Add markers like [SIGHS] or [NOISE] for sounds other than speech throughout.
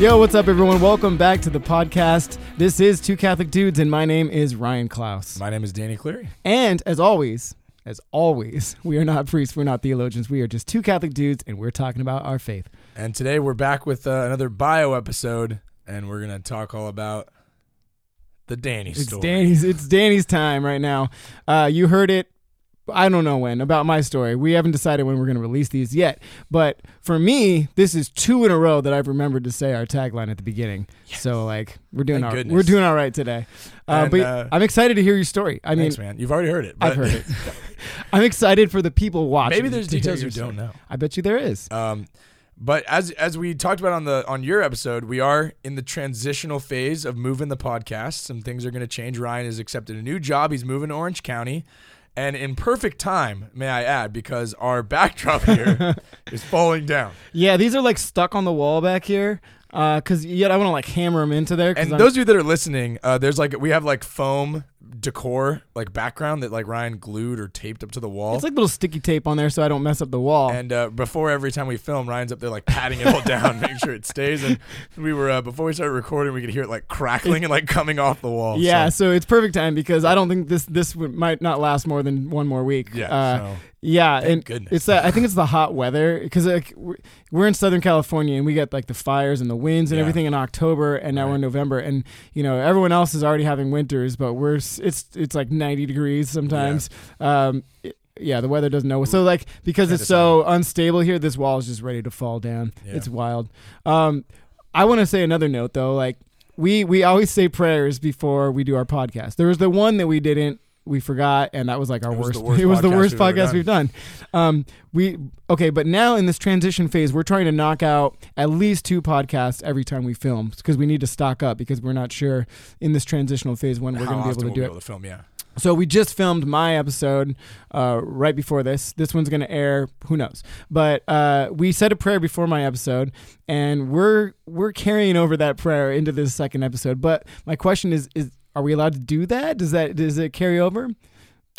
Yo, what's up, everyone? Welcome back to the podcast. This is Two Catholic Dudes, and my name is Ryan Klaus. My name is Danny Cleary. And as always, as always, [LAUGHS] we are not priests, we're not theologians, we are just two Catholic dudes, and we're talking about our faith. And today we're back with uh, another bio episode, and we're gonna talk all about the Danny It's story. Danny's. It's Danny's time right now. Uh, you heard it. I don't know when about my story. We haven't decided when we're going to release these yet. But for me, this is two in a row that I've remembered to say our tagline at the beginning. So like we're doing Thank our, goodness. we're doing all right today. Uh, And, but uh, I'm excited to hear your story. I mean, Thanks, man. You've already heard it. I've heard it. [LAUGHS] [LAUGHS] I'm excited for the people watching. Maybe there's details you don't know. I bet you there is. Um, but as as we talked about on the on your episode, we are in the transitional phase of moving the podcast. Some things are going to change. Ryan has accepted a new job. He's moving to Orange County, and in perfect time, may I add, because our backdrop here [LAUGHS] is falling down. Yeah, these are like stuck on the wall back here. Uh, cause yet I want to like hammer them into there. And I'm- those of you that are listening, uh, there's like we have like foam decor like background that like Ryan glued or taped up to the wall. it's like little sticky tape on there so I don't mess up the wall. and uh, before every time we film, Ryan's up there like patting it all down, [LAUGHS] making sure it stays. And we were uh, before we started recording, we could hear it like crackling and like coming off the wall. yeah, So, so it's perfect time because I don't think this this would, might not last more than one more week. yeah. Uh, so, yeah, Thank and goodness. it's that I think it's the hot weather because like we're- in Southern California and we get like the fires and the winds and Yeah. everything in October and now we're in November and you know everyone else is already having winters but we're it's it's like 90 degrees sometimes. Um, it- yeah, the weather doesn't know. So like because it's so unstable here, this wall is just ready to fall down. Yeah. It's wild. Um, I want to say another note though, like we we always say prayers before we do our podcast. There was the one that we didn't. We forgot, and that was like our was worst. worst [LAUGHS] it was the worst we've podcast done. we've done. Um, we okay, but now in this transition phase, we're trying to knock out at least two podcasts every time we film because we need to stock up because we're not sure in this transitional phase when we're going to be able to we'll do it. able to film? Yeah. So we just filmed my episode uh, right before this. This one's going to air. Who knows? But uh, we said a prayer before my episode, and we're we're carrying over that prayer into this second episode. But my question is: is are we allowed to do that? Does that does it carry over?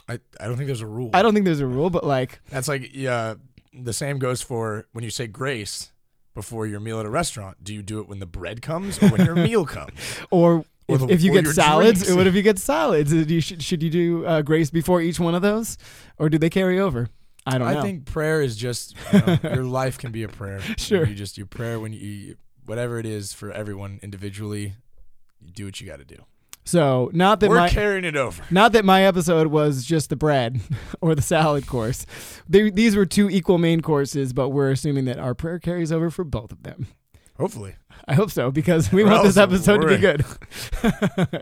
I, I don't think there's a rule. I don't think there's a rule, but like, That's like yeah. The same goes for when you say grace before your meal at a restaurant. Do you do it when the bread comes or when your [LAUGHS] meal comes? or. Or If, the- if you get salads, drinks. what if you get salads? Do you, should, should you do uh, grace before each one of those, or do they carry over? I don't know. I know. think prayer is just know, [LAUGHS] your life can be a prayer. Sure. You just you prayer when you, you whatever it is for everyone individually. You do what you got to do. So. Not that We're my carrying it over. Not that my episode was just the bread [LAUGHS] or the salad course. They, these were two equal main courses, but we're assuming that our prayer carries over for both of them. Hopefully, I hope so because we Or want this episode to be good. [LAUGHS]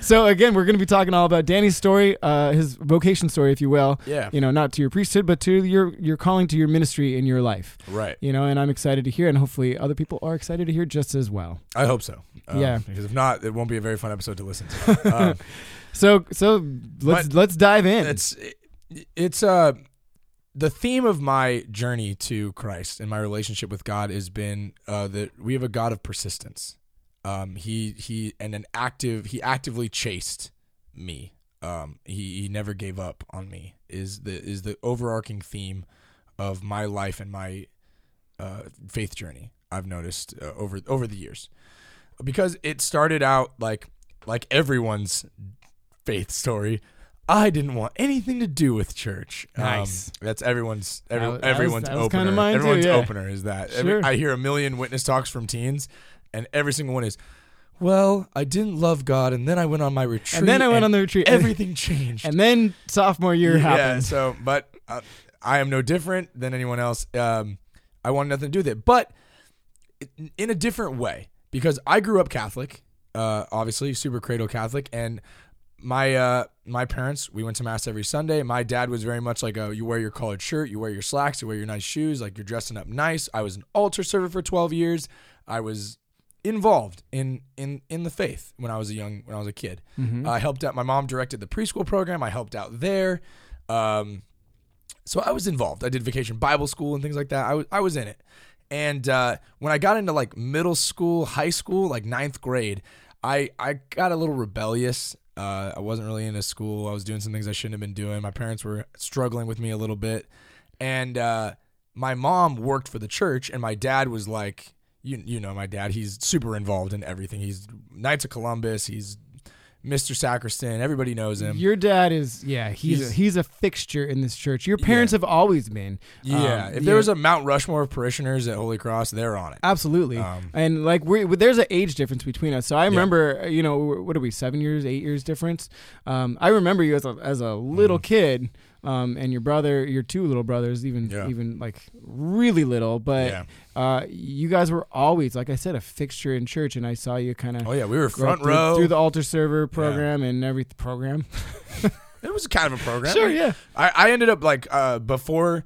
so again, we're going to be talking all about Danny's story, uh, his vocation story, if you will. yeah, You know, not to your priesthood, but to your your calling to your ministry in your life. right. You know, and I'm excited to hear, and hopefully other people are excited to hear just as well. I hope so. Um, Yeah. because if not, it won't be a very fun episode to listen to. [LAUGHS] Um, So so let's let's dive in. it's it's uh the theme of my journey to Christ and my relationship with God has been uh, that we have a God of persistence. Um, he he and an active he actively chased me. Um, he he never gave up on me. Is the is the overarching theme of my life and my uh, faith journey. I've noticed uh, over over the years because it started out like like everyone's faith story. I didn't want anything to do with church. Um, Nice. that's everyone's every, That was- that was- everyone's that was opener. mine too, everyone's yeah. opener is that. Every- Sure. I hear a million witness talks from teens, and every single one is, "Well, I didn't love God, and then I went on my retreat, and then I went on the retreat. everything changed." and then sophomore year yeah, happened. so but uh, I am no different than anyone else. Um, I want nothing to do with it, but in- in a different way because I grew up Catholic, uh, obviously super cradle Catholic, and my uh, my parents we went to mass every Sunday. My dad was very much like a you wear your collared shirt, you wear your slacks, you wear your nice shoes, like you're dressing up nice. I was an altar server for 12 years. I was involved in in in the faith when I was a young when I was a kid. Mhm. I helped out. My mom directed the preschool program. I helped out there. Um, so I was involved. I did vacation Bible school and things like that. I was I was in it. And uh, when I got into like middle school, high school, like ninth grade, I I got a little rebellious. Uh, I wasn't really into school. I was doing some things I shouldn't have been doing. My parents were struggling with me a little bit, and uh, my mom worked for the church, and my dad was like, you you know my dad. He's super involved in everything. He's Knights of Columbus. He's Mr. Sacristan. Everybody knows him. Your dad is yeah, he's He's- a, he's a fixture in this church. Your parents Yeah. have always been. yeah. Um, if there was a Mount Rushmore of parishioners at Holy Cross, they're on it. Absolutely, Um, and like we there's an age difference between us. So I remember, uh, you know, what are we seven years, eight years difference? Um, I remember you as a as a little kid, um, and your brother, your two little brothers, even. Yeah. even like really little, but Yeah. Uh, you guys were always, like I said, a fixture in church, and I saw you kind of Oh yeah, we were front through, row. through the altar server program and every program. [LAUGHS] it was kind of a program. Sure, yeah. I, I ended up like uh, before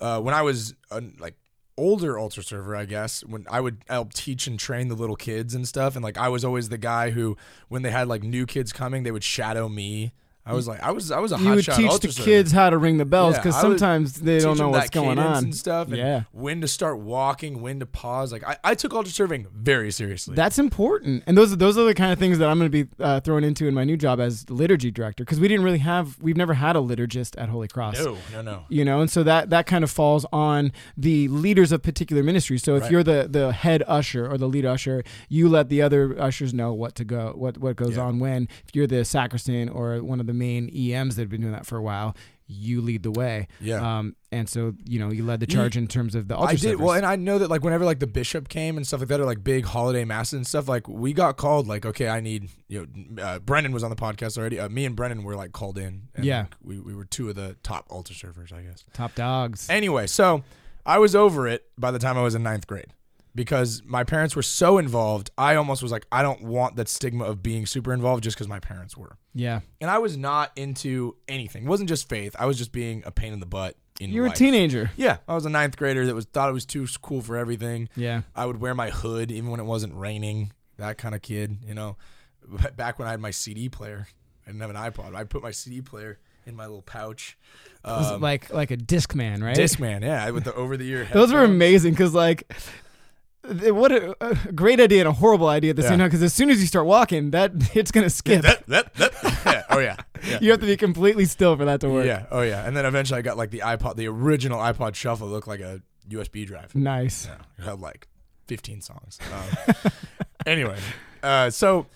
uh, when I was like older altar server, I guess when I would help teach and train the little kids and stuff, and like I was always the guy who when they had like new kids coming, they would shadow me. I was like I was I was a You would teach the server. kids how to ring the bells because would sometimes they don't know what's going on and stuff. And Yeah. when to start walking, when to pause. Like I, I took altar serving very seriously. That's important, and those those are the kind of things that I'm going to be uh, thrown into in my new job as liturgy director because we didn't really have we've never had a liturgist at Holy Cross. no, no, no. You know, and so that that kind of falls on the leaders of particular ministries. So if Right. you're the the head usher or the lead usher, you let the other ushers know what to go, what what goes Yeah. on when. If you're the sacristan or one of the main EMs that have been doing that for a while, you lead the way. Yeah. Um, and so you know you led the charge in terms of the altar I did well, and I know that like whenever like the bishop came and stuff like that, or like big holiday masses and stuff, like we got called. Like, okay, I need you know, uh, Brennan was on the podcast already. Uh, me and Brennan were like called in. And, Yeah. like, we we were two of the top altar servers, I guess. Top dogs. Anyway, so I was over it by the time I was in ninth grade because my parents were so involved. I almost was like, I don't want that stigma of being super involved just because my parents were. yeah. And I was not into anything. It wasn't just faith. I was just being a pain in the butt. In You're a teenager. Yeah, I was a ninth grader that was thought it was too cool for everything. Yeah. I would wear my hood even when it wasn't raining. That kind of kid, you know. [LAUGHS] Back when I had my CD player, I didn't have an iPod. I put my CD player in my little pouch. Was Um, like like a Discman, right? Discman, yeah, with the over the ear. [LAUGHS] Those were amazing because like. What a, a great idea and a horrible idea at the same Yeah. time. Because as soon as you start walking, that [LAUGHS] it's gonna skip. That, that, that. [LAUGHS] Yeah. Oh yeah. Yeah. You have to be completely still for that to work. Yeah. Oh yeah. And then eventually I got like the iPod, the original iPod Shuffle, looked like a USB drive. Nice. Yeah, it had like 15 songs. Um, [LAUGHS] anyway, uh, so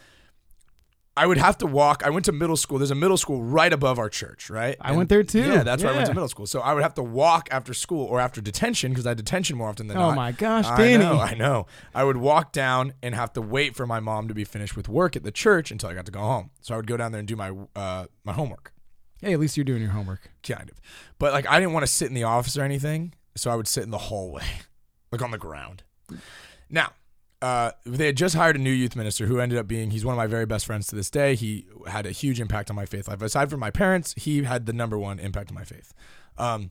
I would have to walk. I went to middle school. There's a middle school right above our church, right? I went there too. Yeah, that's where I went to middle school. So I would have to walk after school or after detention because I had detention more often than Oh not. Oh my gosh, I Danny. know, I know. I would walk down and have to wait for my mom to be finished with work at the church until I got to go home. So I would go down there and do my uh, my homework Hey, at least you're doing your homework. kind of. But like I didn't want to sit in the office or anything, so I would sit in the hallway, [LAUGHS] like on the ground. Now, uh, they had just hired a new youth minister who ended up being he's one of my very best friends to this day. He had a huge impact on my faith life. Aside from my parents, he had the number one impact on my faith. Um,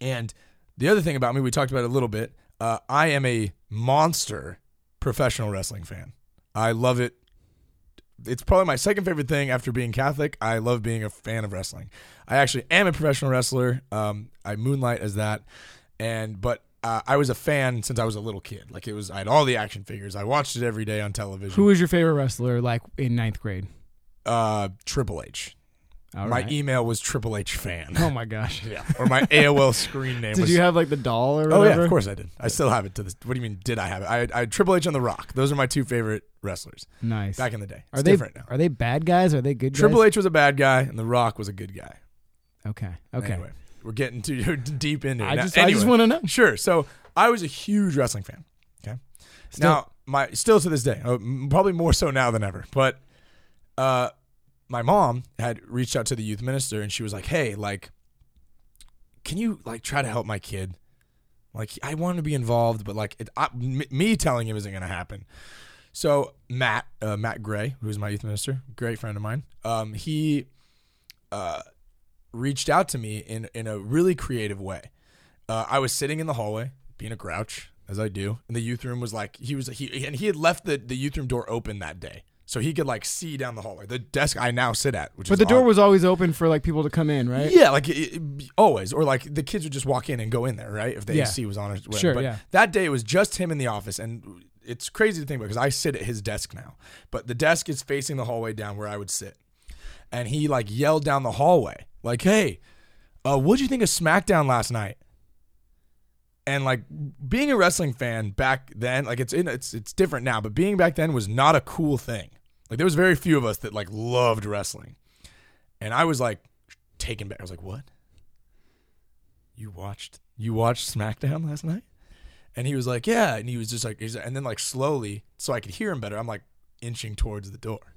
and the other thing about me, we talked about it a little bit. Uh, I am a monster professional wrestling fan. I love it it's probably my second favorite thing after being Catholic. I love being a fan of wrestling. I actually am a professional wrestler. Um, I moonlight as that, and but uh, I was a fan since I was a little kid. Like it was, I had all the action figures. I watched it every day on television. Who was your favorite wrestler like in ninth grade? uh, Triple H. All my right. email was Triple H fan. oh my gosh. [LAUGHS] yeah, or my AOL screen name. Was. Did was, you have like the doll or Oh whatever? yeah, of course I did. I still have it to this. What do you mean? Did I have it? I, I had Triple H on The Rock. Those are my two favorite wrestlers Nice. back in the day. It's are they different now. are they bad guys? Are they good guys? Triple H was a bad guy, and The Rock was a good guy. Okay. Okay. Anyway, we're getting too [LAUGHS] deep into it. I Now, just I just want to know. Sure. So I was a huge wrestling fan. Okay. Still- Now my still to this day, uh, probably more so now than ever. But uh, my mom had reached out to the youth minister, and she was like, "Hey, like, can you like try to help my kid? Like, I want to be involved, but like, it, I, m- me telling him isn't going to happen." So Matt, uh, Matt Gray, who's my youth minister, great friend of mine, um, he uh, reached out to me in in a really creative way. Uh, I was sitting in the hallway, being a grouch as I do, and the youth room was like he was he and he had left the the youth room door open that day, so he could like see down the hallway. The desk I now sit at, which But is the door odd. was always open for like people to come in, right? Yeah, like it, it- always, or like the kids would just walk in and go in there, right? If the Yeah. AC was on, or whatever. Sure, But yeah. That day it was just him in the office, and it's crazy to think about because I sit at his desk now, but the desk is facing the hallway down where I would sit, and he like yelled down the hallway, like, "Hey, uh, what'd you think of SmackDown last night?" And like being a wrestling fan back then, like it's in, it's it's different now, but being back then was not a cool thing. Like there was very few of us that like loved wrestling, and I was like taken back. I was like, "What? You watched you watched SmackDown last night?" And he was like, "Yeah," and he was just like, and then like slowly, so I could hear him better. I'm like inching towards the door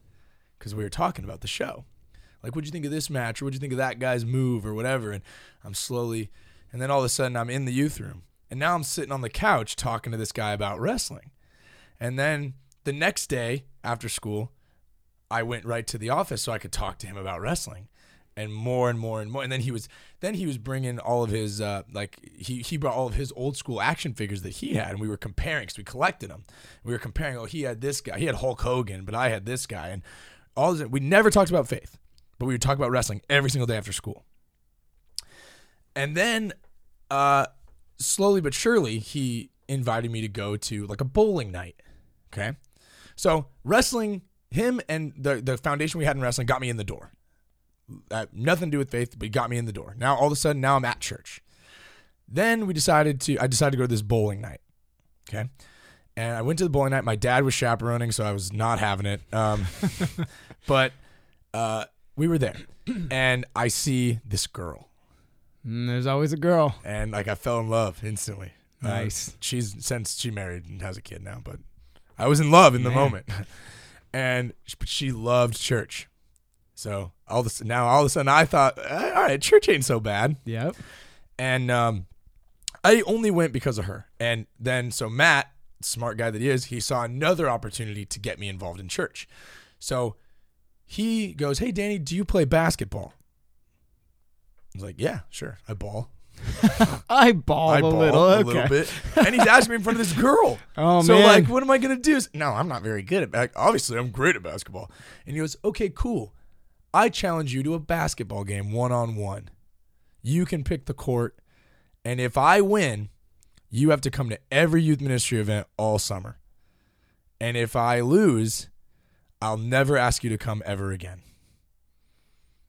because we were talking about the show. Like, what'd you think of this match, or what'd you think of that guy's move, or whatever? And I'm slowly, and then all of a sudden, I'm in the youth room, and now I'm sitting on the couch talking to this guy about wrestling. And then the next day after school, I went right to the office so I could talk to him about wrestling, and more and more and more. And then he was then he was bringing all of his uh, like he he brought all of his old school action figures that he had, and we were comparing because we collected them. We were comparing. Oh, he had this guy. He had Hulk Hogan, but I had this guy, and all this, we never talked about faith, but we would talk about wrestling every single day after school. And then, uh, slowly but surely, he invited me to go to like a bowling night. Okay, so wrestling, him and the the foundation we had in wrestling got me in the door. Uh, nothing to do with faith, but he got me in the door. Now all of a sudden, now I'm at church. Then we decided to. I decided to go to this bowling night. Okay, and I went to the bowling night. My dad was chaperoning, so I was not having it. Um, [LAUGHS] but uh, we were there, [CLEARS THROAT] and I see this girl, Mm, there's always a girl. and like I fell in love instantly. Uh, Nice. she's since she married and has a kid now, but I was in love in the Man. moment, [LAUGHS] and sh- but she loved church. So all this now, all of a sudden, I thought, "Eh, all right, church ain't so bad. Yep. And um, I only went because of her. And then, so Matt, smart guy that he is, he saw another opportunity to get me involved in church. So he goes, Hey, Danny, do you play basketball? I was like, Yeah, sure. I ball. [LAUGHS] I ball I a ball little. a Okay. little bit. And he's asking me in front of this girl. [LAUGHS] Oh so man. So like, what am I gonna do? No, I'm not very good at. Like, obviously, I'm great at basketball. And he goes, okay, cool. I challenge you to a basketball game, one on one. You can pick the court, and if I win, you have to come to every youth ministry event all summer. And if I lose, I'll never ask you to come ever again.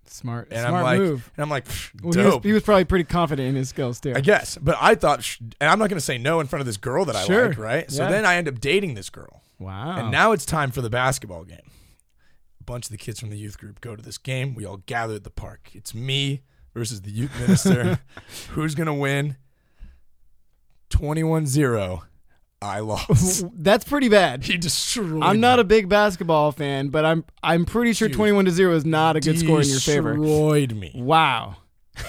smart. And smart I'm like, move. and I'm like, "Pff, Well, he, was, dope. he was probably pretty confident in his skills too. I guess, but I thought, and I'm not going to say no in front of this girl that I Sure. like, right? So Yeah. then I end up dating this girl. wow. And now it's time for the basketball game. A bunch of the kids from the youth group go to this game. We all gather at the park. It's me versus the youth minister. [LAUGHS] Who's going to win? 21 0. I [LAUGHS] lost. that's pretty bad. he destroyed I'm not a big basketball fan, but I'm I'm pretty sure Dude. 21 to 0 is not a good score in your favor. Destroyed me. Wow.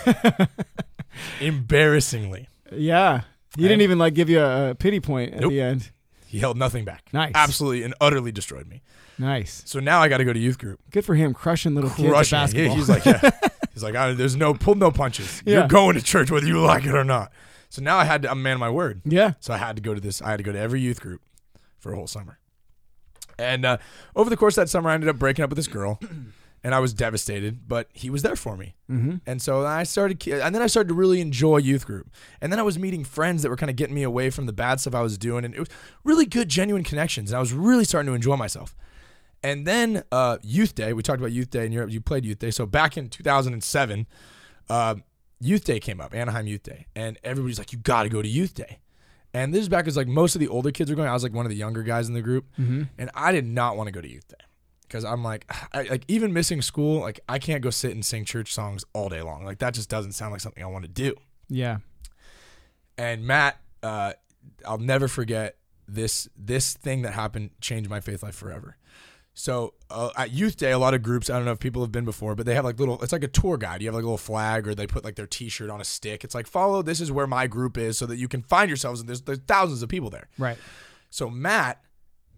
[LAUGHS] Embarrassingly. Yeah. He didn't even like give you a, a pity point at Nope. the end. He held nothing back. Nice. Absolutely and utterly destroyed me. Nice. So now I got to go to youth group. Good for him crushing little kids at crushing it. basketball. Yeah, he's like, yeah. [LAUGHS] He's like, I, there's no pull, no punches. Yeah. You're going to church whether you like it or not. So now I had to. I'm a man of my word. yeah. So I had to go to this. I had to go to every youth group for a whole summer. And uh, over the course of that summer, I ended up breaking up with this girl, [CLEARS THROAT] and I was devastated. But he was there for me, Mm-hmm. and so I started. And then I started to really enjoy youth group. And then I was meeting friends that were kind of getting me away from the bad stuff I was doing, and it was really good, genuine connections. And I was really starting to enjoy myself. And then uh, Youth Day, we talked about Youth Day, and you you played Youth Day. So back in 2007, uh, Youth Day came up, Anaheim Youth Day, and everybody's like, "You got to go to Youth Day." And this is back as like most of the older kids were going. I was like one of the younger guys in the group, Mm-hmm. and I did not want to go to Youth Day because I'm like, [SIGHS] I, like even missing school, like I can't go sit and sing church songs all day long. Like that just doesn't sound like something I want to do. Yeah. And Matt, uh, I'll never forget this this thing that happened changed my faith life forever. So uh, at Youth Day, a lot of groups, I don't know if people have been before, but they have like little, it's like a tour guide. You have like a little flag or they put like their t shirt on a stick. It's like, follow, this is where my group is so that you can find yourselves. And there's, there's thousands of people there. Right. So Matt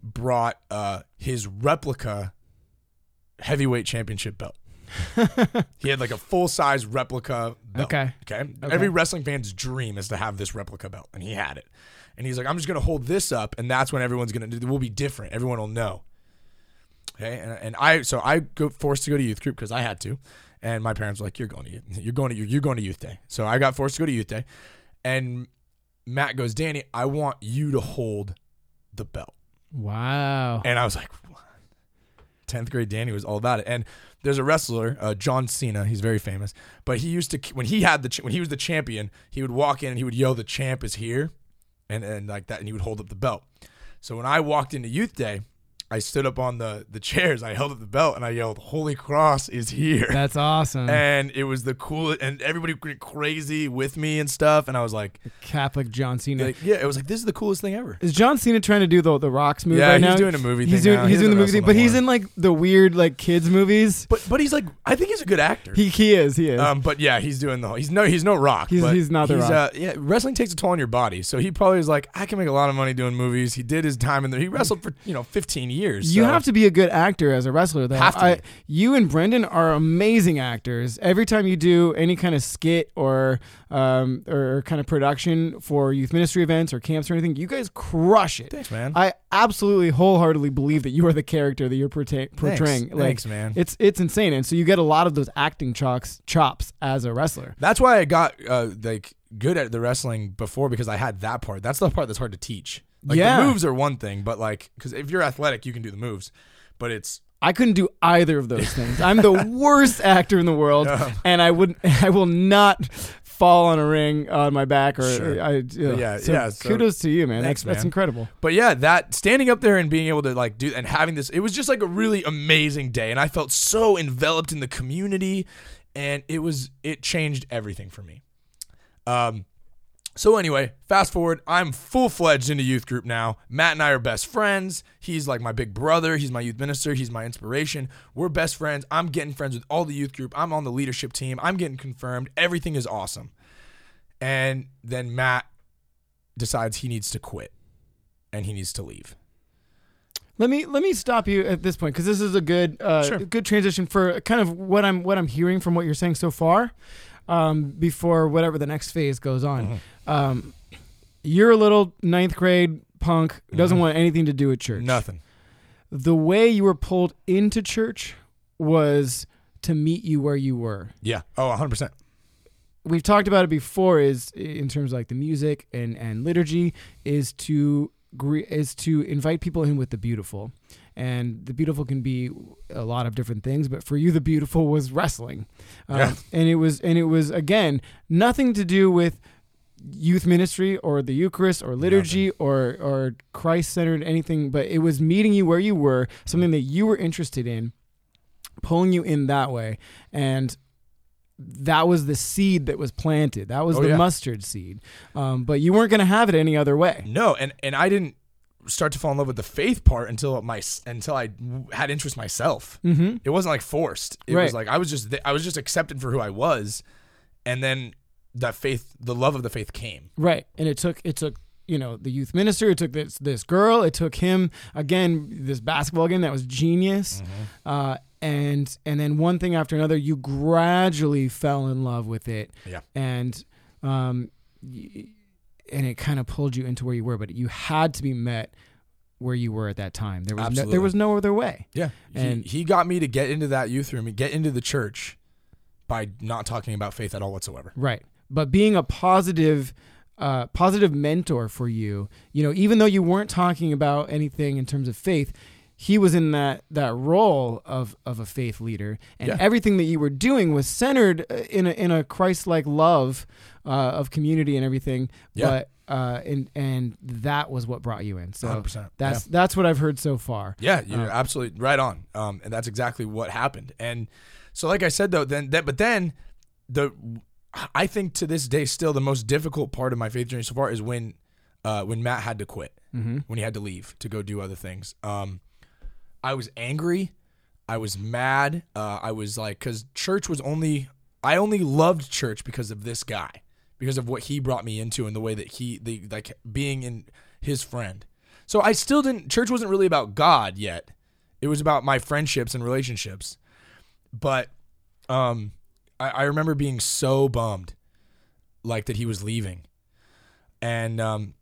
brought uh, his replica heavyweight championship belt. [LAUGHS] he had like a full size replica belt. Okay. okay. Every wrestling fan's dream is to have this replica belt, and he had it. And he's like, I'm just gonna hold this up, and that's when everyone's gonna do. We'll be different. Everyone will know. Okay. And, and I so I go forced to go to youth group because I had to, and my parents were like, You're going to you're going to you're going to youth day. So I got forced to go to youth day, and Matt goes, Danny, I want you to hold the belt. Wow. And I was like, what? tenth grade Danny was all about it. And there's a wrestler, uh, John Cena. He's very famous, but he used to when he had the ch- when he was the champion, he would walk in and he would yell, "The champ is here," and and like that, and he would hold up the belt. So when I walked into youth day, I stood up on the the chairs, I held up the belt, and I yelled, "Holy Cross is here!" That's awesome. and it was the coolest, and everybody went crazy with me and stuff. And I was like, Catholic John Cena. like, yeah, it was like this is the coolest thing ever. is John Cena trying to do the the Rocks now? Yeah, right he's now? doing a movie He's thing doing now. he's He doing the movie thing, but he's in like the weird like kids movies. But but he's like, I think he's a good actor. He he is he is. Um, but yeah, he's doing the. He's no, he's no rock. He's- he's not The Rock. Uh, yeah, wrestling takes a toll on your body. So he probably was like, I can make a lot of money doing movies. He did his time in there. He wrestled for you know 15 years. You so- have to be a good actor as a wrestler, though. Have to I, you and Brendan are amazing actors. Every time you do any kind of skit or um, or kind of production for youth ministry events or camps or anything, you guys crush it. Thanks, man. I absolutely wholeheartedly believe that you are the character that you're portray- portraying. Like, Thanks, man. It's it's insane, and so you get a lot of those acting chops chops as a wrestler. That's why I got uh, like good at the wrestling before because I had that part. That's the part that's hard to teach. Like Yeah. the moves are one thing, but like because if you're athletic, you can do the moves. But it's I couldn't do either of those things. I'm the [LAUGHS] worst actor in the world, and I would [LAUGHS] I will not fall on a ring on my back or Sure. I, yeah, So yeah, so- kudos to you, man. Thanks, that's that's incredible. But yeah, that standing up there and being able to like do and having this, it was just like a really amazing day, and I felt so enveloped in the community, and it was it changed everything for me. Um, so anyway, fast forward, I'm full fledged into youth group now. Matt and I are best friends. He's like my big brother. He's my youth minister. He's my inspiration. We're best friends. I'm getting friends with all the youth group. I'm on the leadership team. I'm getting confirmed. Everything is awesome. And then Matt decides he needs to quit and he needs to leave. Let me let me stop you at this point because this is a good uh, Sure. good transition for kind of what I'm what I'm hearing from what you're saying so far. Um, before whatever the next phase goes on, Mm-hmm. um, you're a little ninth grade punk who doesn't want anything to do with church. Mm-hmm. Nothing. The way you were pulled into church was to meet you where you were. Yeah. Oh, 100%. we've talked about it before is in terms of like the music and and liturgy is to is to invite people in with the beautiful and the beautiful can be a lot of different things but for you the beautiful was wrestling Um, Yeah. and it was and it was again nothing to do with youth ministry or the eucharist or liturgy or or christ centered anything but it was meeting you where you were something that you were interested in pulling you in that way and that was the seed that was planted. That was Oh, the yeah. mustard seed. Um, but you weren't going to have it any other way. No, and and I didn't start to fall in love with the faith part until my until I had interest myself. Mm-hmm. It wasn't like forced. It Right. was like I was just I was just accepted for who I was, and then that faith, the love of the faith came. Right. And it took it took you know the youth minister. It took this this girl. It took him again. This basketball game that was genius. Mm-hmm. Uh, and and then one thing after another, you gradually fell in love with it. Yeah. And um, y- and it kind of pulled you into where you were. But you had to be met where you were at that time. There was no, there was no other way. Yeah, And- he, he got me to get into that youth room, and get into the church, by not talking about faith at all whatsoever. Right. But being a positive uh, positive mentor for you, you know, even though you weren't talking about anything in terms of faith, he was in that that role of of a faith leader, and Yeah. everything that you were doing was centered uh, in a in a Christ like love uh, of community and everything. Yeah. But uh, and and that was what brought you in. So 100%, that's that's what I've heard so far. Yeah, you're Uh, absolutely right on. Um, and that's exactly what happened. And so, like I said, though, then that, but then the, I think to this day, still the most difficult part of my faith journey so far is when, uh, when Matt had to quit, Mm-hmm. when he had to leave to go do other things. Um, I was angry, I was mad. Uh, I was like, because church was only, I only loved church because of this guy, because of what he brought me into and the way that he, the like being in his friend. So I still didn't. Church wasn't really about God yet. It was about my friendships and relationships. But um, I, I remember being so bummed, like that he was leaving, and um,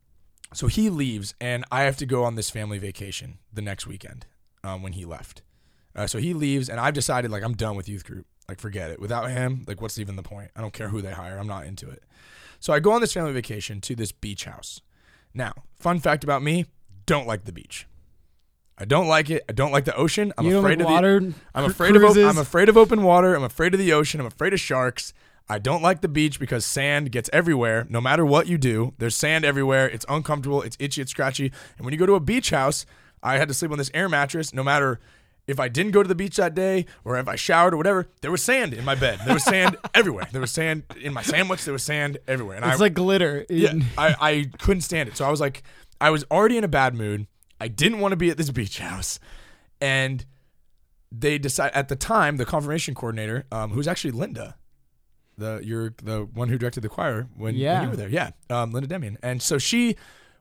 so he leaves, and I have to go on this family vacation the next weekend um, when he left. Uh, so he leaves, and I've decided like I'm done with youth group. Like forget it. Without him, like what's even the point? I don't care who they hire. I'm not into it. So I go on this family vacation to this beach house. Now, fun fact about me: don't like the beach. I don't like it. I don't like the ocean. I'm you afraid like of water. the. I'm afraid of. cruises? I'm afraid of open water. I'm afraid of the ocean. I'm afraid of sharks. I don't like the beach because sand gets everywhere. No matter what you do, there's sand everywhere. It's uncomfortable. It's itchy. It's scratchy. And when you go to a beach house, I had to sleep on this air mattress. No matter if I didn't go to the beach that day or if I showered or whatever, there was sand in my bed. There was sand [LAUGHS] everywhere. There was sand in my sandwich. There was sand everywhere. And It's I, like glitter. yeah, I, I couldn't stand it. So I was like, I was already in a bad mood. I didn't want to be at this beach house. And they decide at the time, the confirmation coordinator, um, who's actually Linda, the you're the one who directed the choir when, when you were there. Yeah. Um, Linda Demian. And so she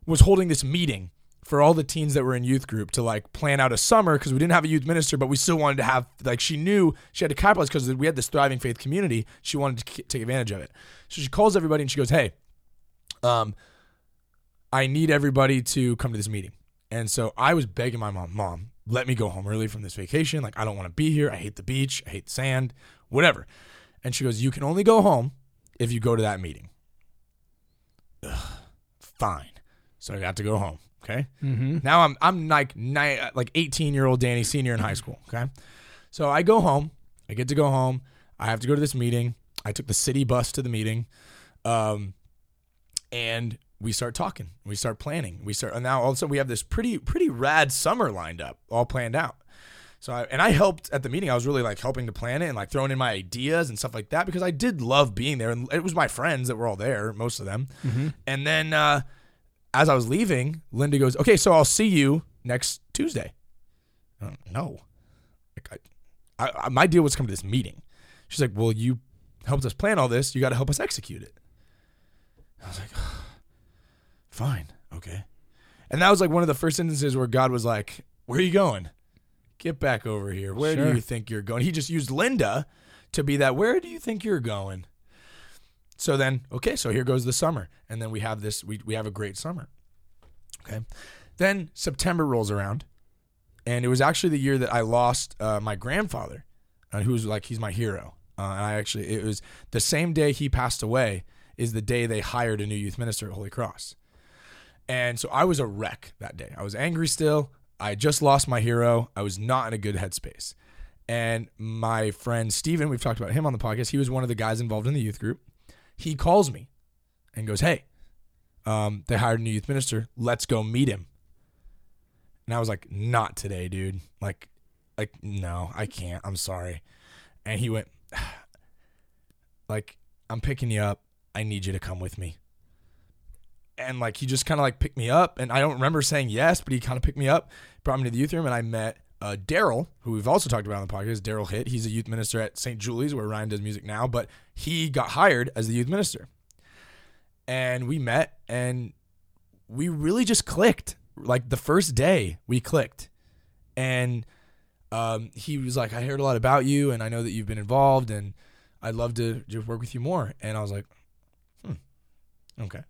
was holding this meeting for all the teens that were in youth group to like plan out a summer because we didn't have a youth minister, but we still wanted to have like she knew she had to capitalize because we had this thriving faith community. She wanted to take advantage of it. So she calls everybody and she goes, "Hey, um, I need everybody to come to this meeting." And so I was begging my mom, "Mom, let me go home early from this vacation. Like I don't want to be here. I hate the beach. I hate the sand. Whatever." And she goes, "You can only go home if you go to that meeting." Ugh, fine. So I got to go home. Okay. Mhm. Now I'm I'm like like 18 year old Danny, senior in high school. Okay. So I go home. I get to go home. I have to go to this meeting. I took the city bus to the meeting, um, and we start talking. We start planning. We start and now all of a sudden we have this pretty pretty rad summer lined up, all planned out. So I, and I helped at the meeting. I was really like helping to plan it and like throwing in my ideas and stuff like that because I did love being there and it was my friends that were all there, most of them. And then uh, as I was leaving, Linda goes, "Okay, so I'll see you next Tuesday." No, like I, I, I, my deal was to come to this meeting. She's like, "Well, you helped us plan all this. You got to help us execute it." I was like, [SIGHS] "Fine, okay." And that was like one of the first instances where God was like, "Where are you going? Get back over here. Where Sure. do you think you're going?" He just used Linda to be that. Where do you think you're going? So then, okay, so here goes the summer, and then we have this. We we have a great summer. Okay, then September rolls around, and it was actually the year that I lost uh, my grandfather, uh, who's like he's my hero. Uh, and I actually it was the same day he passed away is the day they hired a new youth minister at Holy Cross, and so I was a wreck that day. I was angry still. I just lost my hero. I was not in a good headspace. And my friend Steven, we've talked about him on the podcast. He was one of the guys involved in the youth group he calls me and goes, Hey, um, they hired a new youth minister. Let's go meet him. And I was like, Not today, dude. Like, like, no, I can't. I'm sorry. And he went, [SIGHS] like, I'm picking you up. I need you to come with me. And like he just kind of like picked me up, and I don't remember saying yes, but he kind of picked me up, brought me to the youth room, and I met uh, Daryl, who we've also talked about on the podcast. Daryl Hitt, he's a youth minister at St. Julie's, where Ryan does music now, but he got hired as the youth minister. And we met, and we really just clicked. Like the first day, we clicked, and um, he was like, "I heard a lot about you, and I know that you've been involved, and I'd love to just work with you more." And I was like, "Hmm, okay."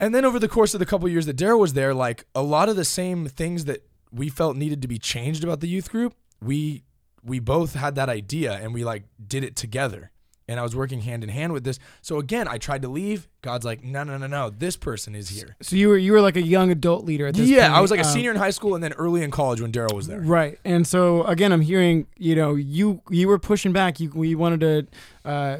And then over the course of the couple years that Daryl was there, like a lot of the same things that we felt needed to be changed about the youth group, we we both had that idea and we like did it together. And I was working hand in hand with this. So again, I tried to leave. God's like, no, no, no, no. This person is here. So you were you were like a young adult leader at this Yeah, point. I was like a um, senior in high school and then early in college when Daryl was there. Right. And so again, I'm hearing, you know, you you were pushing back. You we wanted to uh,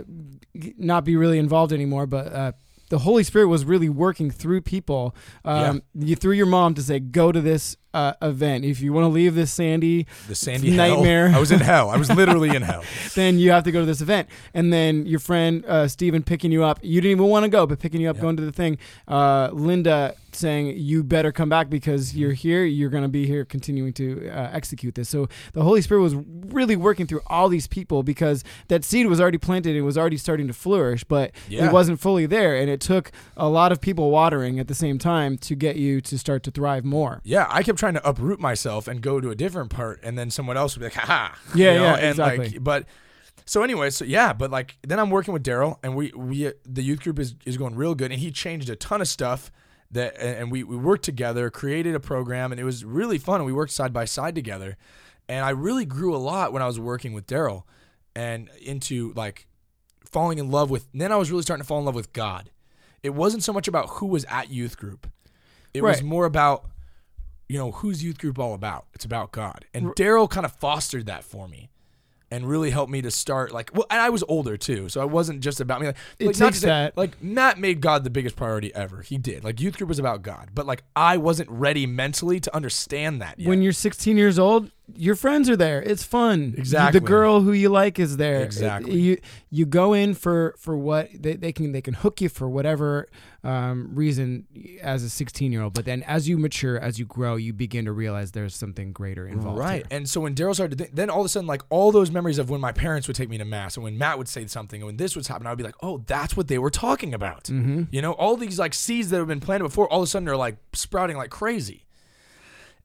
not be really involved anymore, but uh, the Holy Spirit was really working through people, um, you, through your mom to say, go to this uh, event. If you want to leave this Sandy, The Sandy hell. Nightmare. I was in hell. I was [LAUGHS] literally in hell. then you have to go to this event. And then your friend uh, Steven picking you up. You didn't even want to go, but picking you up, Yep. going to the thing. Uh, Linda saying, you better come back because Mm-hmm. you're here. You're going to be here continuing to uh, execute this. So the Holy Spirit was really working through all these people because that seed was already planted and was already starting to flourish, but Yeah. it wasn't fully there. And it took a lot of people watering at the same time to get you to start to thrive more. Yeah, I kept trying to uproot myself and go to a different part, and then someone else would be like, "Ha ha, Yeah, you know? yeah, and exactly. Like, but so anyway, so yeah, but like then I'm working with Daryl, and we we the youth group is is going real good, and he changed a ton of stuff that, and we we worked together, created a program, and it was really fun, and we worked side by side together, and I really grew a lot when I was working with Daryl, and into like falling in love with. Then I was really starting to fall in love with God. It wasn't so much about who was at youth group. It was more about you know, who's youth group all about? It's about God. And Daryl kind of fostered that for me. And really helped me to start like well, and I was older too, so it wasn't just about me. Like, It like, not takes say- that. like Matt made God the biggest priority ever. He did. Like youth group was about God, but like I wasn't ready mentally to understand that yet. When you're 16 years old, your friends are there. It's fun. Exactly. The girl who you like is there. Exactly. It- you you go in for for what they, they can they can hook you for whatever um, reason as a 16 year old. But then as you mature, as you grow, you begin to realize there's something greater involved. Right. here. And so when Daryl started to think, then all of a sudden, like all those memories of when my parents would take me to mass and when Matt would say something and when this was happening, I would be like, oh, that's what they were talking about. Mhm. You know, all these like seeds that have been planted before, all of a sudden are like sprouting like crazy.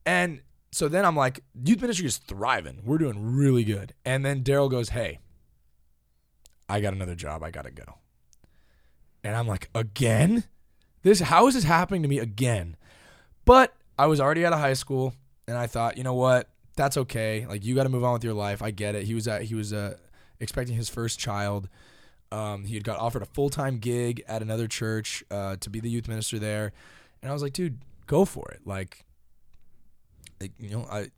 And so then I'm like, youth ministry is thriving. We're doing really good. And then Daryl goes, hey, I got another job. I got to go. And I'm like, again? This how is this happening to me again? But I was already out of high school and I thought, you know what? That's okay. Like you got to move on with your life. I get it. He was at he was uh expecting his first child. Um, he had got offered a full time gig at another church uh, to be the youth minister there, and I was like, dude, go for it. Like, you know, I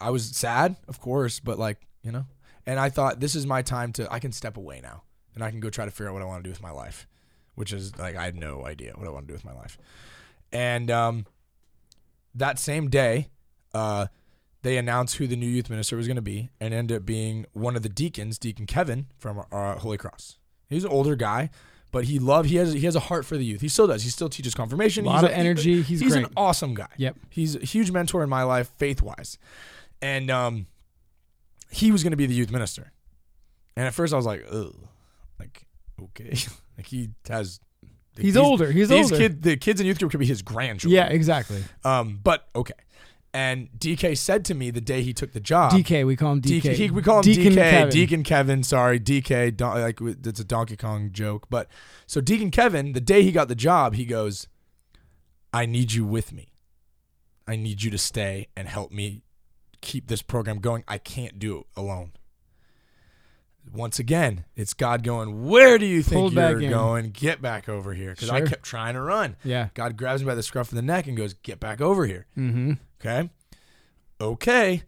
I was sad, of course, but like, you know, and I thought this is my time to I can step away now and I can go try to figure out what I want to do with my life, which is like I had no idea what I want to do with my life, and um, that same day, uh, they announced who the new youth minister was going to be, and ended up being one of the deacons, Deacon Kevin from uh, Holy Cross. He's an older guy, but he loved he has he has a heart for the youth. He still does. He still teaches confirmation. A Lot He's of a- energy. He's he's great. an awesome guy. Yep. He's a huge mentor in my life, faith wise, and um, he was going to be the youth minister. And at first, I was like, ugh, like okay, [LAUGHS] like he has. He's older. He's older. kid, the kids in youth group could be his grandchildren. Yeah, exactly. Um, but okay. And DK said to me the day he took the job. DK, we call him DK. DK. He, we call him Deacon DK. Kevin. Deacon Kevin. Sorry, DK. Don, like it's a Donkey Kong joke, but so Deacon Kevin, the day he got the job, he goes, "I need you with me. I need you to stay and help me keep this program going. I can't do it alone." Once again, it's God going, "Where do you think Pulled you're going? Get back over here!" Because I kept trying to run. Yeah. God grabs me by the scruff of the neck and goes, "Get back over here." Mm-hmm. Okay. Okay.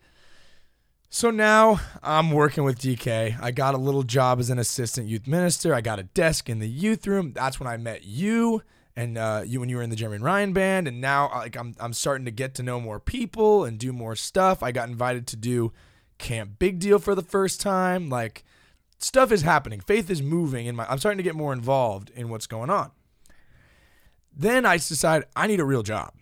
So now I'm working with DK. I got a little job as an assistant youth minister. I got a desk in the youth room. That's when I met you and uh, you when you were in the Jeremy and Ryan band. And now like I'm I'm starting to get to know more people and do more stuff. I got invited to do Camp Big Deal for the first time. Like stuff is happening. Faith is moving in my I'm starting to get more involved in what's going on. Then I decide I need a real job.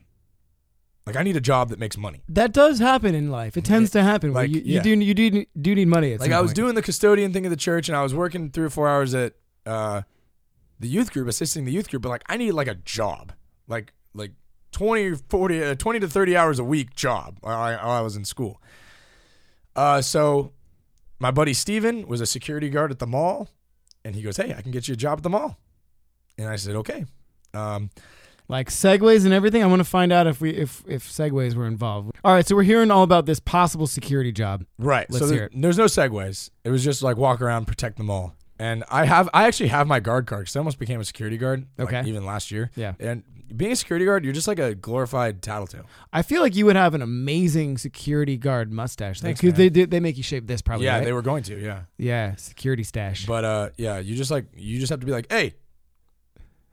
Like I need a job that makes money. That does happen in life. It tends to happen. Like, you, you yeah. do you do do need money. At like I was point. doing the custodian thing at the church and I was working three or four hours at uh, the youth group, assisting the youth group, but like I needed like a job, like like 20 40, uh, 20 to 30 hours a week job while I, while I was in school. Uh, so my buddy Steven was a security guard at the mall and he goes, Hey, I can get you a job at the mall. And I said, okay. Um, like segways and everything. I want to find out if we if if segways were involved. All right, so we're hearing all about this possible security job. Right. Let's so hear there- there's no Segways. It was just like walk around, protect them all. And I have, I actually have my guard card because I almost became a security guard. like, Okay. even last year. Yeah. And being a security guard, you're just like a glorified tattletale. I feel like you would have an amazing security guard mustache. Thanks, Because man. they did they make you shave this probably. yeah, right? they were going to. Yeah. yeah, security stash. But uh, yeah, you just like you just have to be like, hey.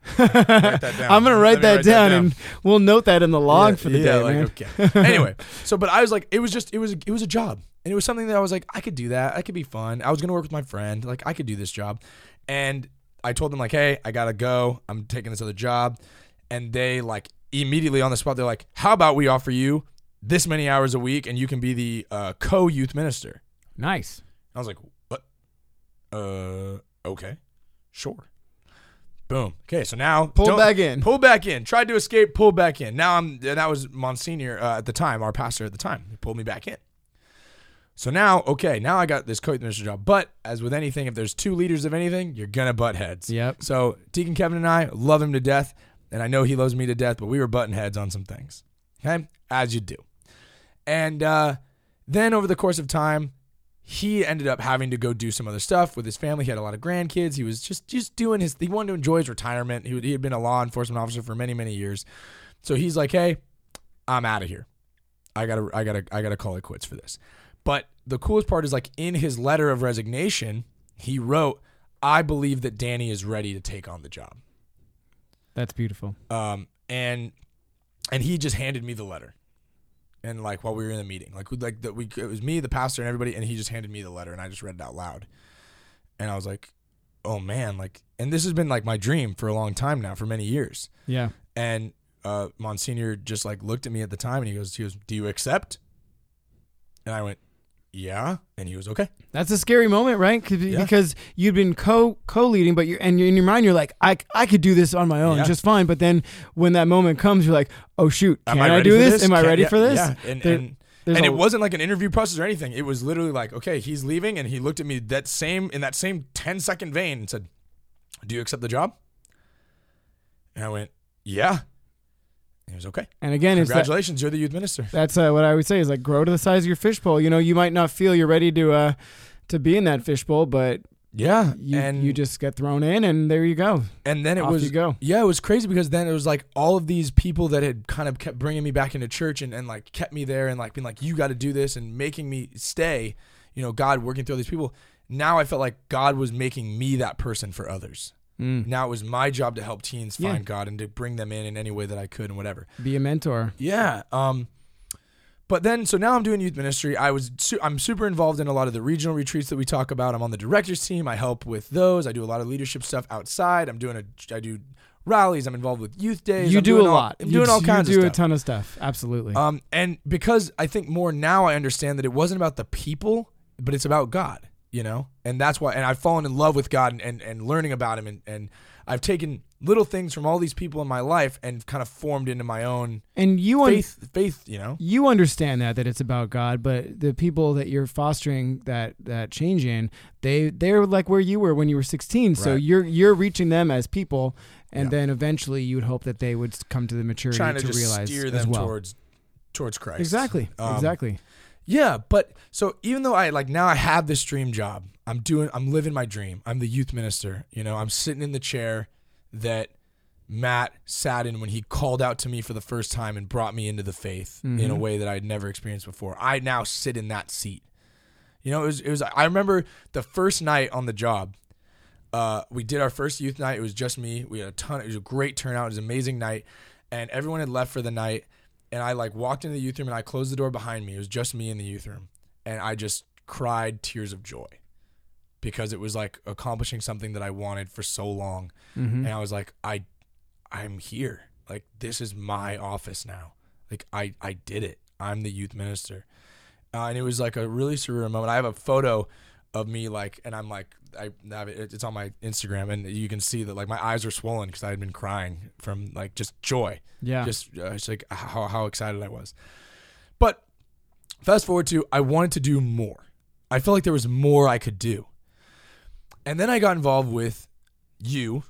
[LAUGHS] I'm gonna write that write that down, down. and we'll note that in the log Yeah, for the yeah, day, like, man. Okay. [LAUGHS] anyway, so but I was like, it was just it was it was a job, and it was something that I was like, I could do that. I could be fun. I was gonna work with my friend. Like I could do this job, and I told them like, hey, I gotta go. I'm taking this other job, and they like immediately on the spot, they're like, how about we offer you this many hours a week, and you can be the uh, co youth minister. Nice. I was like, what? Uh, okay, sure. Boom. Okay, so now Pull back in. Pull back in. Tried to escape. Pull back in. Now I'm. That was Monsignor uh, at the time, our pastor at the time. He pulled me back in. So now, okay, now I got this co minister job. But as with anything, if there's two leaders of anything, you're gonna butt heads. Yep. So Deacon Kevin and I love him to death, and I know he loves me to death. But we were butting heads on some things. Okay, as you do. And uh, then over the course of time, he ended up having to go do some other stuff with his family. He had a lot of grandkids. He was just just doing his. He wanted to enjoy his retirement. He, he had been a law enforcement officer for many many years, so he's like, "Hey, I'm out of here. I gotta I gotta I gotta call it quits for this. But the coolest part is like in his letter of resignation, he wrote, "I believe that Danny is ready to take on the job." That's beautiful. Um, and and he just handed me the letter, and like while we were in the meeting, like we like that we it was me, the pastor, and everybody, and he just handed me the letter, and I just read it out loud, and I was like, oh man, like, and this has been like my dream for a long time now, for many years, Yeah. and uh, Monsignor just like looked at me at the time, and he goes, he goes, do you accept? And I went, yeah, and he was okay. That's a scary moment, right? Yeah. Because you've been co co leading, but you're and you're, in your mind you're like, I, I could do this on my own Yeah. just fine. But then when that moment comes, you're like, oh shoot, can I, ready do for this? Am I Can- ready yeah, for this? Yeah, and, There- and and it wasn't like an interview process or anything. It was literally like, okay, he's leaving, and he looked at me that same in that same 10 second vein and said, "Do you accept the job?" And I went, "Yeah." He was okay. And again, it's that, Congratulations, you're the youth minister. that's uh, what I would say is like grow to the size of your fishbowl. You know, you might not feel you're ready to uh to be in that fishbowl, but Yeah, you and you just get thrown in, and there you go. and then it Off was go. yeah, it was crazy because then it was like all of these people that had kind of kept bringing me back into church and, and like kept me there and like being like, you got to do this and making me stay. You know, God working through all these people. Now I felt like God was making me that person for others. Mm. Now it was my job to help teens Yeah. find God and to bring them in in any way that I could and whatever. Be a mentor. Yeah. Um, but then, so now I'm doing youth ministry. I was su- I'm super involved in a lot of the regional retreats that we talk about. I'm on the directors team. I help with those. I do a lot of leadership stuff outside. I'm doing a I do rallies. I'm involved with youth days. You I'm do a all- lot. I'm You doing all d- kinds You do of a ton of stuff. Absolutely. Um, and because I think more now, I understand that it wasn't about the people, but it's about God. You know, and that's why. And I've fallen in love with God and and, and learning about Him, and and I've taken little things from all these people in my life and kind of formed into my own and you un- faith. Faith, you know. you understand that that it's about God, but the people that you're fostering that that change in, they they're like where you were when you were 16. So you're you're reaching them as people, and Yeah. then eventually you would hope that they would come to the maturity trying to, to realize steer as them well. towards towards Christ. exactly, Um, exactly. Yeah, but so even though I like now I have this dream job, I'm doing I'm living my dream. I'm the youth minister. You know, I'm sitting in the chair that Matt sat in when he called out to me for the first time and brought me into the faith in a Mhm. way that I'd never experienced before. I now sit in that seat. You know, it was it was I remember the first night on the job. Uh, we did our first youth night. It was just me. We had a ton. It was a great turnout. It was an amazing night, and everyone had left for the night. And I like walked into the youth room and I closed the door behind me. It was just me in the youth room, and I just cried tears of joy because it was like accomplishing something that I wanted for so long. hmm And I was like, I, I'm here. Like this is my office now. Like I, I did it. I'm the youth minister, uh, and it was like a really surreal moment. I have a photo of me like, and I'm like, I have it. It's on my Instagram, and you can see that like my eyes are swollen because I had been crying from like just joy Yeah, just uh, it's like how how excited I was. But fast forward to I wanted to do more. I felt like there was more I could do. And then I got involved with you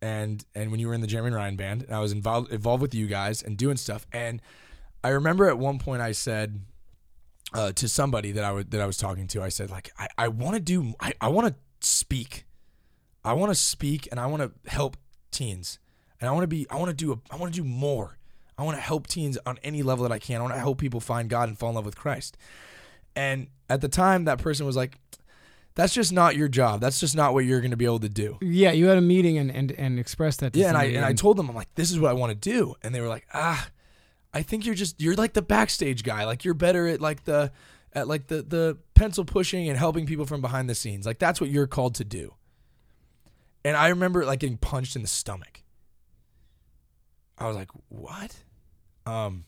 and and when you were in the Jeremy Ryan band, and I was involved involved with you guys and doing stuff. And I remember at one point I said uh, to somebody that I would that I was talking to, I said like I, I want to do I, I want to speak. I want to speak and I want to help teens. And I want to be I want to do a, I want to do more. I want to help teens on any level that I can. I want to help people find God and fall in love with Christ. And at the time that person was like that's just not your job. That's just not what you're going to be able to do. yeah. You had a meeting and and, and expressed that. To Yeah, and I somebody and I told them I'm like, this is what I want to do, and they were like, ah, I think you're just you're like the backstage guy. Like you're better at like the at like the the pencil pushing and helping people from behind the scenes. Like that's what you're called to do. And I remember like getting punched in the stomach. I was like, what? Um.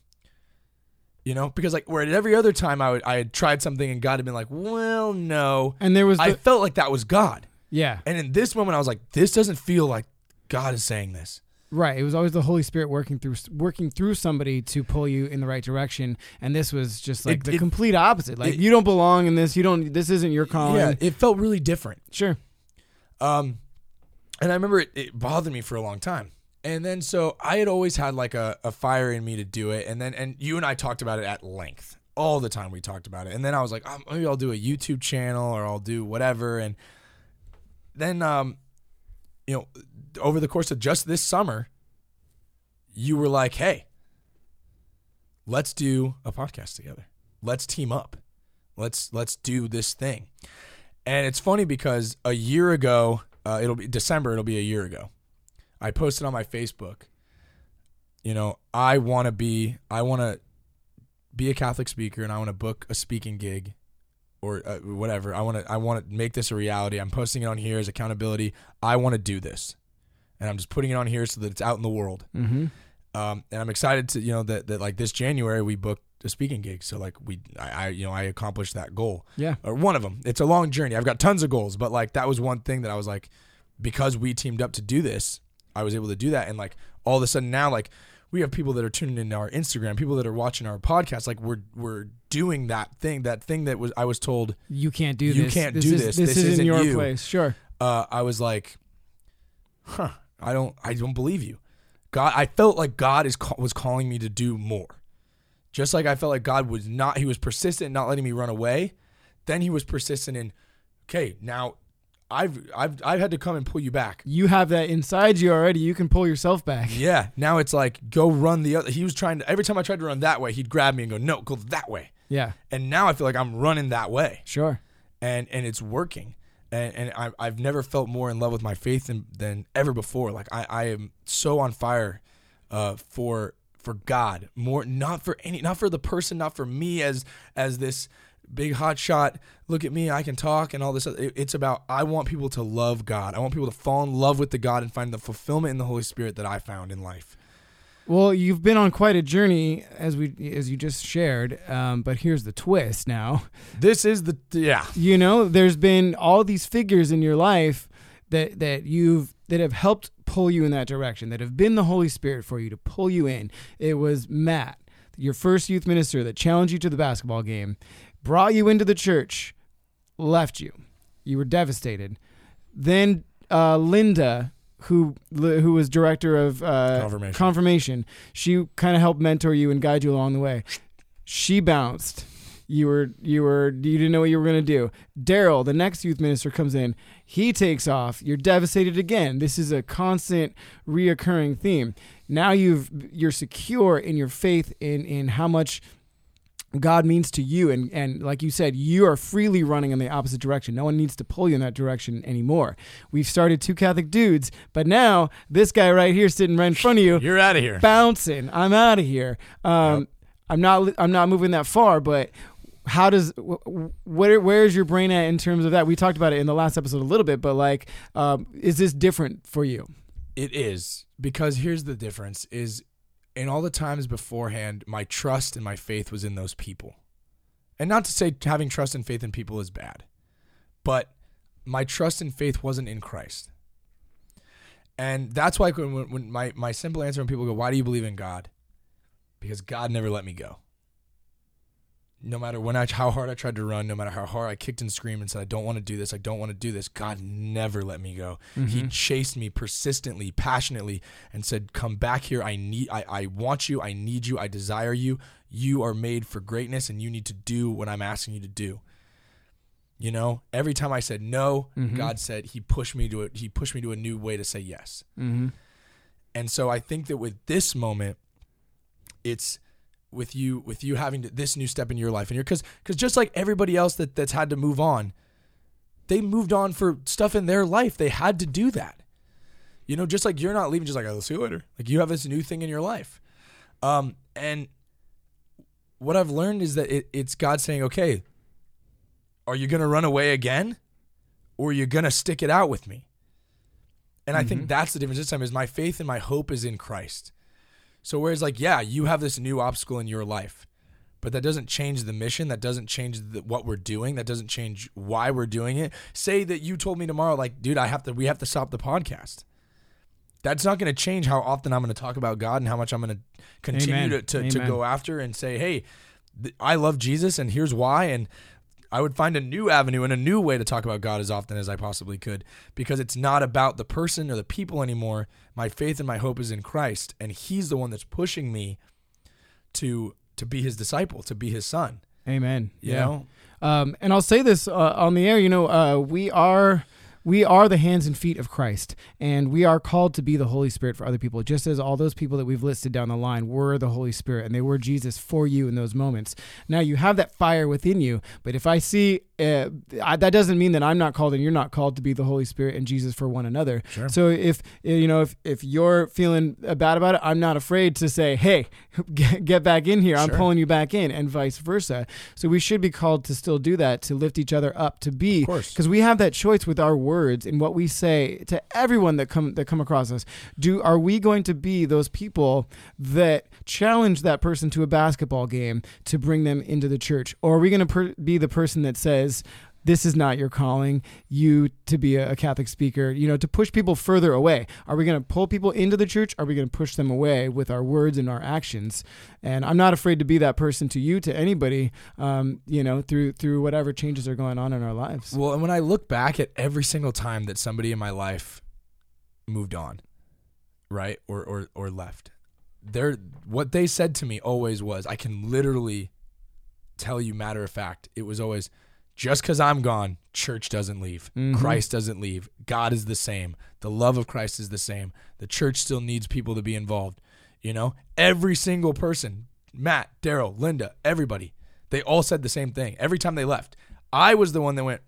You know, because like where at every other time I would I had tried something and God had been like, well, no. and there was the, I felt like that was God. yeah And in this moment, I was like, this doesn't feel like God is saying this. Right. It was always the Holy Spirit working through working through somebody to pull you in the right direction, and this was just like It- the it- complete opposite. Like it- you don't belong in this. You don't. This isn't your calling. Yeah, it felt really different. Sure. Um, and I remember it, bothered me for a long time. And then so I had always had like a, a fire in me to do it. And then and you and I talked about it at length all the time. We talked about it. And then I was like, oh, maybe I'll do a YouTube channel or I'll do whatever. And then um, you know, over the course of just this summer, you were like, hey, let's do a podcast together. Let's team up. Let's let's do this thing. And it's funny because a year ago, uh, it'll be December. It'll be a year ago. I posted on my Facebook. You know, I want to be. I want to be a Catholic speaker, and I want to book a speaking gig, or uh, whatever. I want to. I want to make this a reality. I'm posting it on here as accountability. I want to do this, and I'm just putting it on here so that it's out in the world. Mm-hmm. Um, and I'm excited to you know that that like this January we booked a speaking gig. So like we, I, I you know I accomplished that goal. Yeah. Or one of them. It's a long journey. I've got tons of goals, but like that was one thing that I was like, because we teamed up to do this, I was able to do that. And like all of a sudden now, like we have people that are tuning into our Instagram, people that are watching our podcast. Like we're we're doing that thing, that thing that was I was told You can't do this. You this. can't this do is, this. This, This isn't, isn't your you. place. Sure. uh, I was like, huh, I don't, I don't believe you. God, I felt like God is was calling me to do more. Just like I felt like God was not, he was persistent in not letting me run away. Then he was persistent in, okay, now I've, I've, I've had to come and pull you back. You have that inside you already. You can pull yourself back. [LAUGHS] Yeah. Now it's like, go run the other. He was trying to, every time I tried to run that way, he'd grab me and go, no, go that way. Yeah. And now I feel like I'm running that way. Sure. and and it's working and and I, I've never felt more in love with my faith than, than ever before. Like I, I am so on fire uh, for for God. More not for any not for the person not for me as as this big hot shot look at me I can talk and all this it- it's about I want people to love God. I want people to fall in love with the God and find the fulfillment in the Holy Spirit that I found in life Well, you've been on quite a journey, as we as you just shared. Um, but here's the twist. Now, this is the yeah you know, there's been all these figures in your life that that you've that have helped pull you in that direction. That have been the Holy Spirit for you to pull you in. It was Matt, your first youth minister, that challenged you to the basketball game, brought you into the church, left you. You were devastated. Then uh, Linda, who who was director of uh, Confirmation. confirmation, she kind of helped mentor you and guide you along the way. She bounced. You were you were you didn't know what you were gonna do. Daryl, the next youth minister, comes in. He takes off. You're devastated again. This is a constant, reoccurring theme. Now you've you're secure in your faith in in how much God means to you. And, and like you said, you are freely running in the opposite direction. No one needs to pull you in that direction anymore. We've started two Catholic dudes, but now this guy right here sitting right in front of you, you're out of here bouncing. I'm out of here. Um, I'm not. I'm not moving that far. But how does wh- wh- where where's your brain at in terms of that? We talked about it in the last episode a little bit, but like, um, is this different for you? It is because here's the difference: is in all the times beforehand, my trust and my faith was in those people, and not to say having trust and faith in people is bad, but my trust and faith wasn't in Christ, and that's why when, when- my my simple answer when people go, "Why do you believe in God?" Because God never let me go. No matter when I how hard I tried to run, no matter how hard I kicked and screamed and said, "I don't want to do this, I don't want to do this," God never let me go. He chased me persistently, passionately, and said, "Come back here. I need. I, I want you. I need you. I desire you. You are made for greatness, and you need to do what I'm asking you to do." You know, every time I said no, God said He pushed me to a, He pushed me to a new way to say yes. Mm-hmm. And so I think that with this moment, it's with you with you having to, this new step in your life. And you're because because just like everybody else that that's had to move on they moved on for stuff in their life. They had to do that. You know just like you're not leaving just like i'll see you later. Like you have this new thing in your life. Um and what i've learned is that it, it's god saying okay are you gonna run away again or are you gonna stick it out with me? And i think that's the difference this time is my faith and my hope is in christ so whereas like yeah, you have this new obstacle in your life, but that doesn't change the mission. That doesn't change the, what we're doing. That doesn't change why we're doing it. Say that you told me tomorrow, like, dude, I have to. We have to stop the podcast. That's not going to change how often I'm going to talk about God and how much I'm going to continue Amen. to to, to go after and say, hey, th- I love Jesus and here's why. And I would find a new avenue and a new way to talk about God as often as I possibly could because it's not about the person or the people anymore. My faith and my hope is in Christ, and He's the one that's pushing me to to be His disciple, to be His son. Amen. You yeah. know, Um, and I'll say this uh, on the air. You know, uh, we are we are the hands and feet of Christ, and we are called to be the Holy Spirit for other people, just as all those people that we've listed down the line were the Holy Spirit, and they were Jesus for you in those moments. Now you have that fire within you, but if I see uh, I, that doesn't mean that I'm not called and you're not called to be the Holy Spirit and Jesus for one another. Sure. So if you know if if you're feeling bad about it, I'm not afraid to say, "Hey, [LAUGHS] get, get back in here. I'm Sure. pulling you back in," and vice versa. So we should be called to still do that to lift each other up to be because we have that choice with our words and what we say to everyone that come that come across us. Do are we going to be those people that challenge that person to a basketball game to bring them into the church, or are we going to per- be the person that says? This is not your calling, you to be a, Catholic speaker, you know, to push people further away. Are we going to pull people into the church? Are we going to push them away with our words and our actions? And I'm not afraid to be that person to you, to anybody, um, you know, through through whatever changes are going on in our lives. Well, and when I look back at every single time that somebody in my life moved on, right, or or or left, their what they said to me always was, I can literally tell you matter of fact, it was always just because I'm gone, church doesn't leave, Mhm. Christ doesn't leave, God is the same, the love of Christ is the same, the church still needs people to be involved. You know, every single person, Matt, Daryl, Linda, everybody, they all said the same thing every time they left. I was the one that went,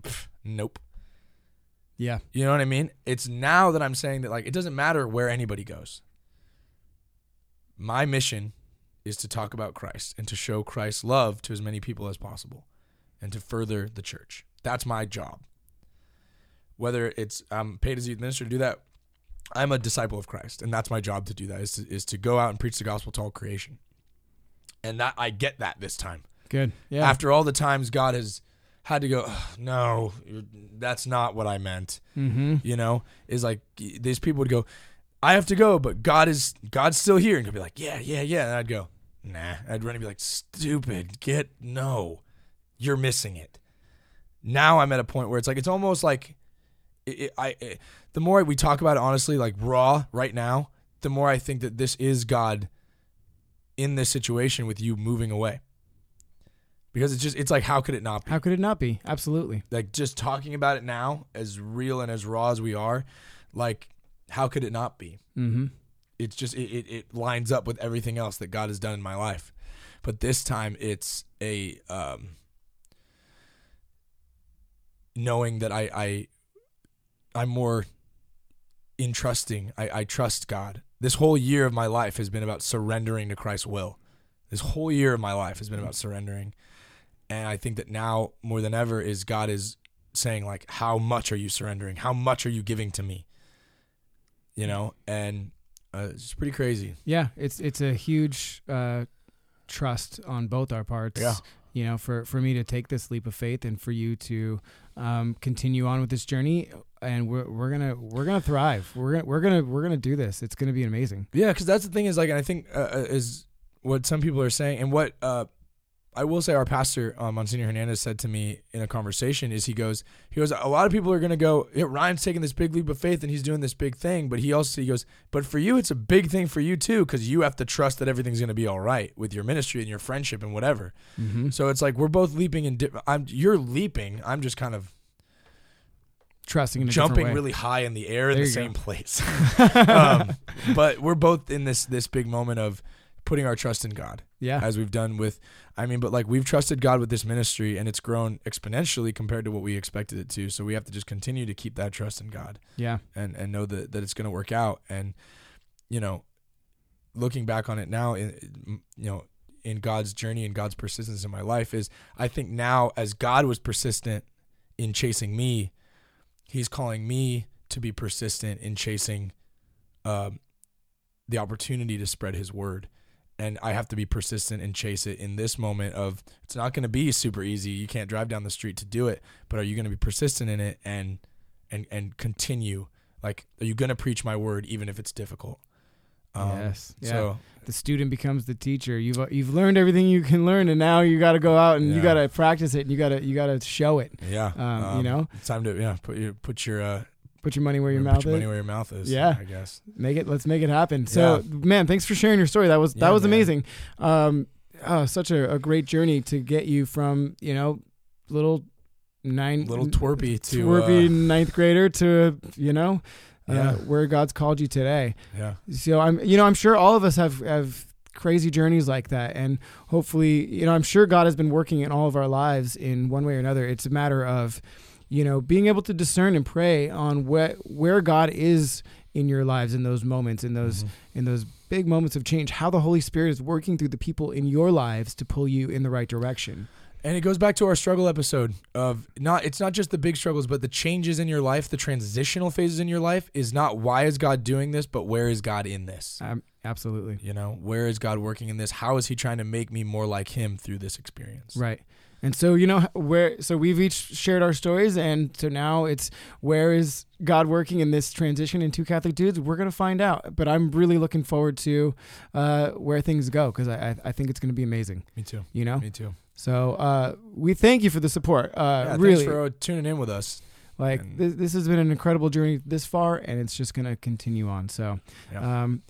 nope. Yeah. You know what I mean? It's now that I'm saying that like it doesn't matter where anybody goes. My mission is to talk about Christ and to show Christ's love to as many people as possible and to further the church. That's my job. Whether it's I'm paid as a youth minister to do that, I'm a disciple of Christ, and that's my job to do that is to, is to go out and preach the gospel to all creation. And that I get that this time Good. Yeah. after all the times God has had to go, "Ugh, no, that's not what I meant. mm-hmm. You know, is like these people would go, I have to go, but God is God's still here, and he'd be like, yeah, yeah, yeah, and I'd go, nah, I'd run and be like, stupid, get no, you're missing it. Now I'm at a point where it's like it's almost like, it, it, I, it, the more we talk about it honestly, like raw right now, the more I think that this is God in this situation with you moving away. Because it's just it's like how could it not be? How could it not be? Absolutely. like just talking about it now as real and as raw as we are like how could it not be Mm-hmm. it's just it, it, it lines up with everything else that god has done in my life but this time it's a um knowing that i i i'm more in trusting i i trust god this whole year of my life has been about surrendering to christ's will this whole year of my life has been about surrendering and i think that now more than ever is god is saying like how much are you surrendering how much are you giving to me you know and uh, it's pretty crazy Yeah. It's it's a huge uh, trust on both our parts. Yeah. You know, for for me to take this leap of faith and for you to um, continue on with this journey, and we're we're gonna we're gonna thrive. We're gonna we're gonna we're gonna do this. It's gonna be amazing. Yeah, because that's the thing is like, I think uh, uh, is what some people are saying, and what uh, I will say, our pastor um, Monsignor Hernandez said to me in a conversation is he goes, he goes, a lot of people are gonna go, yeah, Ryan's taking this big leap of faith and he's doing this big thing, but he also he goes, but for you, it's a big thing for you too, because you have to trust that everything's gonna be all right with your ministry and your friendship and whatever. Mm-hmm. So it's like we're both leaping in. Di- I'm you're leaping. I'm just kind of Trusting in jumping really high in the air in the you go. same place. [LAUGHS] um, but we're both in this this big moment of putting our trust in God, yeah. as we've done with. I mean, but like we've trusted God with this ministry, and it's grown exponentially compared to what we expected it to. So we have to just continue to keep that trust in God, yeah. and and know that that it's going to work out. And you know, looking back on it now, in you know, in God's journey and God's persistence in my life is, I think now as God was persistent in chasing me, He's calling me to be persistent in chasing um, the opportunity to spread His word. And I have to be persistent and chase it in this moment of it's not going to be super easy. You can't drive down the street to do it, but are you going to be persistent in it and and and continue? Like, are you going to preach my word even if it's difficult? Um, yes. Yeah. So the student becomes the teacher. You've you've learned everything you can learn, and now you got to go out and you got to practice it, and you got to you got to show it. yeah, Um, you know? it's time to yeah put your put your uh, Put your money where your put mouth your money is. where your mouth is. Yeah. I guess. Make it. Let's make it happen. So, man, thanks for sharing your story. That was that Yeah, was man. amazing. Um, oh, such a, a great journey to get you from you know little nine little twerpy to twerpy uh, ninth grader to you know uh, where God's called you today. yeah. So I'm you know I'm sure all of us have have crazy journeys like that and hopefully you know I'm sure God has been working in all of our lives in one way or another. It's a matter of you know being able to discern and pray on where where God is in your lives in those moments in those Mhm. in those big moments of change how the Holy Spirit is working through the people in your lives to pull you in the right direction. And it goes back to our struggle episode of not it's not just the big struggles, but the changes in your life, the transitional phases in your life is not why is God doing this, but where is God in this? Um, absolutely. You know, where is God working in this? How is he trying to make me more like him through this experience? Right. And so you know where so we've each shared our stories and so now it's where is God working in this transition in two Catholic dudes? We're gonna find out. But I'm really looking forward to uh, where things go because I, I think it's gonna be amazing. Me too. You know. Me too. So uh, we thank you for the support. Uh, Yeah, really, thanks for tuning in with us. like and- this, this has been an incredible journey this far, and it's just gonna continue on. So, Yeah. um,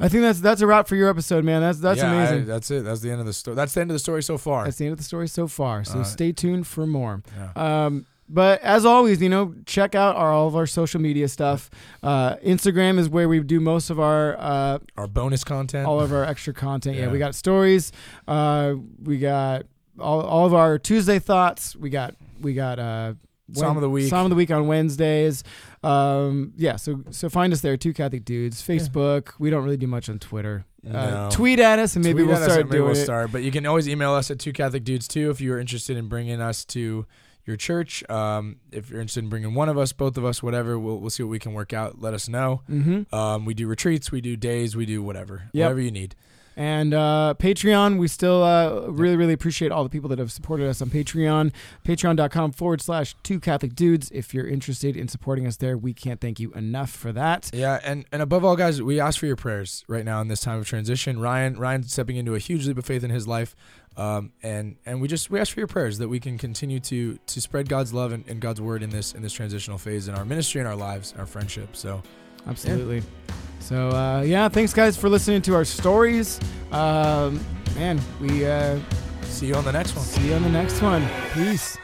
I think that's that's a wrap for your episode, man. That's that's Yeah, I- amazing. that's it. That's the end of the story. That's the end of the story so far. that's the end of the story so far. So stay tuned for more. Yeah. Um, but as always, you know, check out our, all of our social media stuff. Uh, Instagram is where we do most of our uh, Our bonus content. all of our extra content. Yeah, Yeah. we got stories. Uh, we got all, all of our Tuesday thoughts. We got we got uh, Psalm of the week. Psalm of the week on Wednesdays. Um, yeah, so so find us there. Two Catholic dudes. Facebook. We don't really do much on Twitter. Uh, tweet at us and maybe Tweet we'll start maybe doing we'll it. start. But you can always email us at two Catholic dudes too if you're interested in bringing us to your church. Um, if you're interested in bringing one of us, both of us, whatever, we'll we'll see what we can work out. Let us know. Mm-hmm. Um, we do retreats, we do days, we do whatever, Yep. whatever you need. And uh, Patreon, we still uh, really, really appreciate all the people that have supported us on Patreon. Patreon.com forward slash two Catholic dudes. If you're interested in supporting us there, we can't thank you enough for that. Yeah, and and above all, guys, we ask for your prayers right now in this time of transition. Ryan, Ryan's stepping into a huge leap of faith in his life, um, and and we just we ask for your prayers that we can continue to to spread God's love and, and God's word in this in this transitional phase in our ministry, in our lives, our friendship. So Absolutely. Yeah. So uh, yeah, thanks guys for listening to our stories. Um, man, we uh, see you on the next one. See you on the next one. Peace.